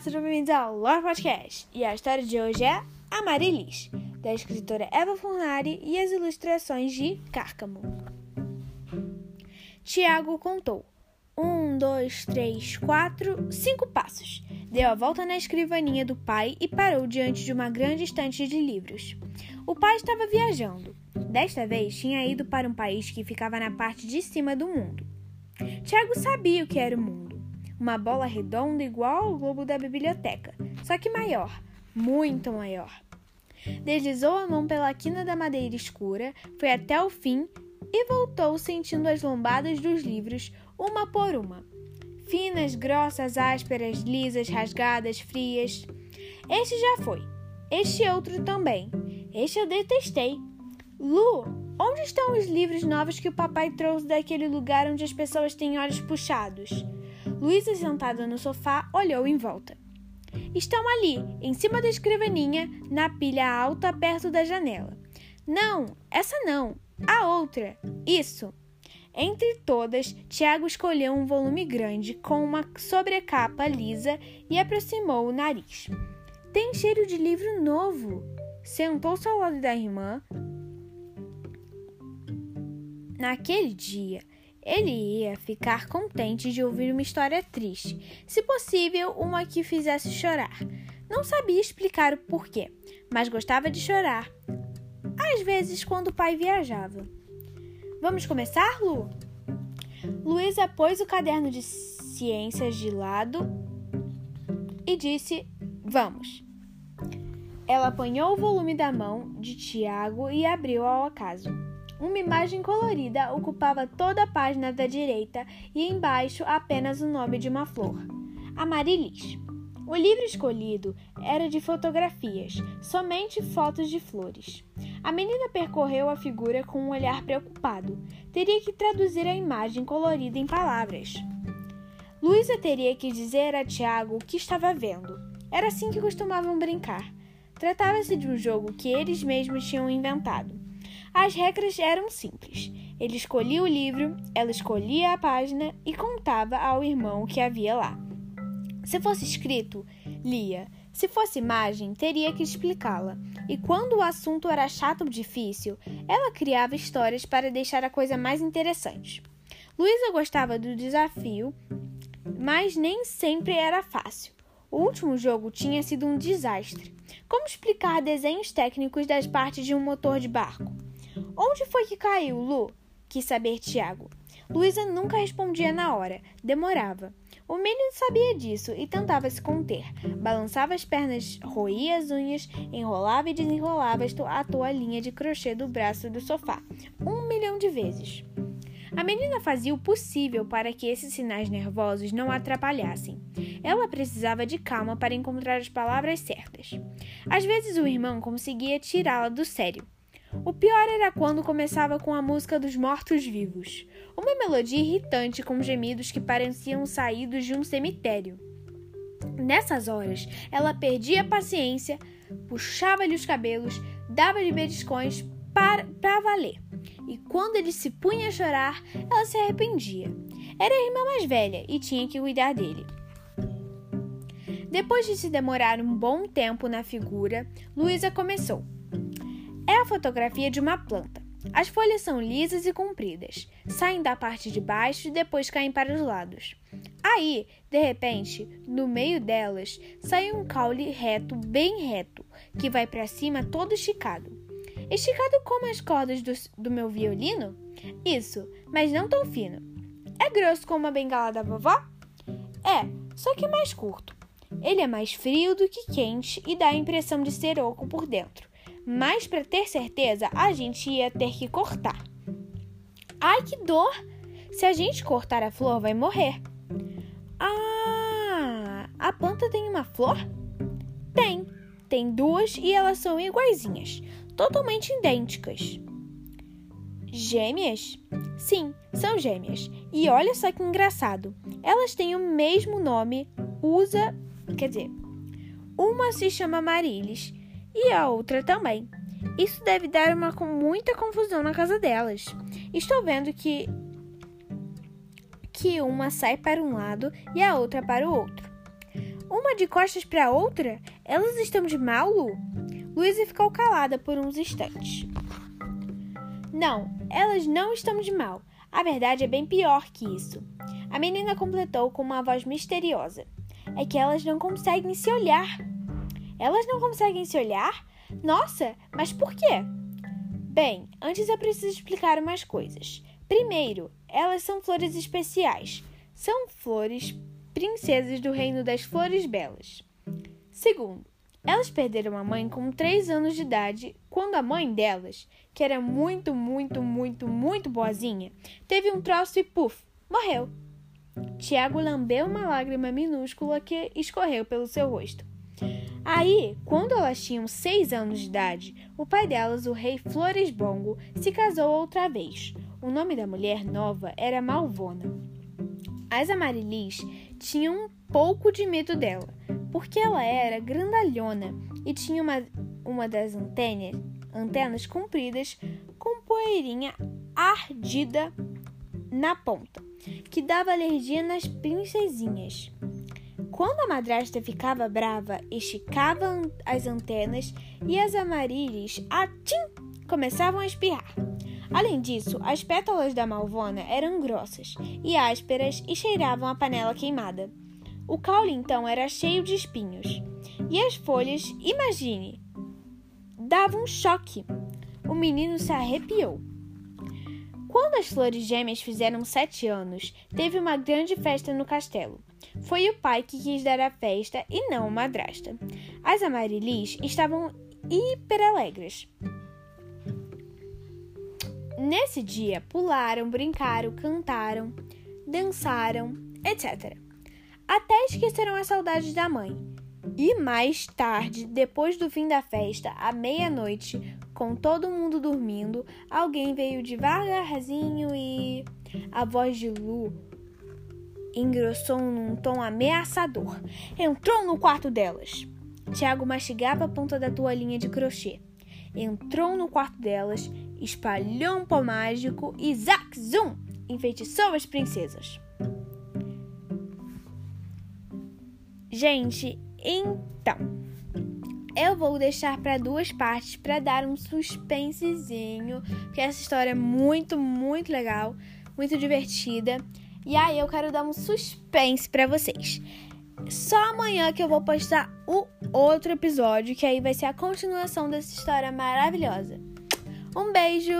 Sejam bem-vindos ao Lore Podcast. E a história de hoje é Amarilis, da escritora Eva Furnari e as ilustrações de Cárcamo. Tiago contou: um, dois, três, quatro, cinco passos. Deu a volta na escrivaninha do pai e parou diante de uma grande estante de livros. O pai estava viajando. Desta vez tinha ido para um país que ficava na parte de cima do mundo. Tiago sabia o que era o mundo uma bola redonda igual ao globo da biblioteca, só que maior, muito maior. Deslizou a mão pela quina da madeira escura, foi até o fim e voltou sentindo as lombadas dos livros, uma por uma. Finas, grossas, ásperas, lisas, rasgadas, frias. Este já foi. Este outro também. Este eu detestei. Lu, onde estão os livros novos que o papai trouxe daquele lugar onde as pessoas têm olhos puxados? Luísa, sentada no sofá, olhou em volta. Estão ali, em cima da escrivaninha, na pilha alta perto da janela. Não, essa não, a outra. Isso. Entre todas, Tiago escolheu um volume grande com uma sobrecapa lisa e aproximou o nariz. Tem cheiro de livro novo. Sentou-se ao lado da irmã. Naquele dia, ele ia ficar contente de ouvir uma história triste, se possível, uma que fizesse chorar. Não sabia explicar o porquê, mas gostava de chorar. Às vezes, quando o pai viajava. Vamos começar, Lu? Luísa pôs o caderno de ciências de lado e disse: Vamos. Ela apanhou o volume da mão de Tiago e abriu ao acaso. Uma imagem colorida ocupava toda a página da direita e embaixo apenas o nome de uma flor, Amarilis. O livro escolhido era de fotografias, somente fotos de flores. A menina percorreu a figura com um olhar preocupado. Teria que traduzir a imagem colorida em palavras. Luísa teria que dizer a Tiago o que estava vendo. Era assim que costumavam brincar. Tratava-se de um jogo que eles mesmos tinham inventado. As regras eram simples. Ele escolhia o livro, ela escolhia a página e contava ao irmão o que havia lá. Se fosse escrito, lia. Se fosse imagem, teria que explicá-la. E quando o assunto era chato ou difícil, ela criava histórias para deixar a coisa mais interessante. Luísa gostava do desafio, mas nem sempre era fácil. O último jogo tinha sido um desastre. Como explicar desenhos técnicos das partes de um motor de barco? Onde foi que caiu, Lu? Quis saber Tiago. Luísa nunca respondia na hora, demorava. O menino sabia disso e tentava se conter. Balançava as pernas, roía as unhas, enrolava e desenrolava a toalhinha de crochê do braço do sofá, um milhão de vezes. A menina fazia o possível para que esses sinais nervosos não a atrapalhassem. Ela precisava de calma para encontrar as palavras certas. Às vezes o irmão conseguia tirá-la do sério. O pior era quando começava com a música dos mortos-vivos, uma melodia irritante com gemidos que pareciam saídos de um cemitério. Nessas horas, ela perdia a paciência, puxava-lhe os cabelos, dava-lhe beliscões para, para valer. E quando ele se punha a chorar, ela se arrependia. Era a irmã mais velha e tinha que cuidar dele. Depois de se demorar um bom tempo na figura, Luísa começou. É a fotografia de uma planta. As folhas são lisas e compridas, saem da parte de baixo e depois caem para os lados. Aí, de repente, no meio delas, sai um caule reto, bem reto, que vai para cima todo esticado. Esticado como as cordas do, do meu violino? Isso, mas não tão fino. É grosso como a bengala da vovó? É, só que mais curto. Ele é mais frio do que quente e dá a impressão de ser oco por dentro mas para ter certeza a gente ia ter que cortar. Ai, que dor! Se a gente cortar a flor, vai morrer. Ah, a planta tem uma flor? Tem. Tem duas e elas são iguaizinhas, totalmente idênticas. Gêmeas? Sim, são gêmeas. E olha só que engraçado. Elas têm o mesmo nome, usa, quer dizer, uma se chama Marilis e a outra também. Isso deve dar uma muita confusão na casa delas. Estou vendo que que uma sai para um lado e a outra para o outro. Uma de costas para a outra? Elas estão de mal, Lu? Luísa ficou calada por uns instantes. Não, elas não estão de mal. A verdade é bem pior que isso. A menina completou com uma voz misteriosa. É que elas não conseguem se olhar. Elas não conseguem se olhar? Nossa, mas por quê? Bem, antes eu preciso explicar umas coisas. Primeiro, elas são flores especiais. São flores princesas do reino das flores belas. Segundo, elas perderam a mãe com 3 anos de idade, quando a mãe delas, que era muito, muito, muito, muito boazinha, teve um troço e puf, morreu. Tiago lambeu uma lágrima minúscula que escorreu pelo seu rosto. Aí, quando elas tinham seis anos de idade, o pai delas, o rei Floresbongo, se casou outra vez. O nome da mulher nova era Malvona. As Amarilis tinham um pouco de medo dela, porque ela era grandalhona e tinha uma, uma das antenas, antenas compridas com poeirinha ardida na ponta, que dava alergia nas princesinhas. Quando a madrasta ficava brava, esticava as antenas e as amarílis, atim, começavam a espirrar. Além disso, as pétalas da malvona eram grossas e ásperas e cheiravam a panela queimada. O caule então era cheio de espinhos. E as folhas, imagine, davam um choque. O menino se arrepiou. Quando as flores gêmeas fizeram sete anos, teve uma grande festa no castelo. Foi o pai que quis dar a festa e não a madrasta. As amarilis estavam hiper alegres. Nesse dia, pularam, brincaram, cantaram, dançaram, etc. Até esqueceram a saudade da mãe. E mais tarde, depois do fim da festa, à meia-noite, com todo mundo dormindo, alguém veio devagarzinho e. A voz de Lu engrossou num tom ameaçador. Entrou no quarto delas. Tiago mastigava a ponta da toalhinha de crochê. Entrou no quarto delas, espalhou um pó mágico e zac, zum, enfeitiçou as princesas. Gente, então, eu vou deixar para duas partes para dar um suspensezinho, porque essa história é muito, muito legal, muito divertida. E aí eu quero dar um suspense para vocês. Só amanhã que eu vou postar o outro episódio, que aí vai ser a continuação dessa história maravilhosa. Um beijo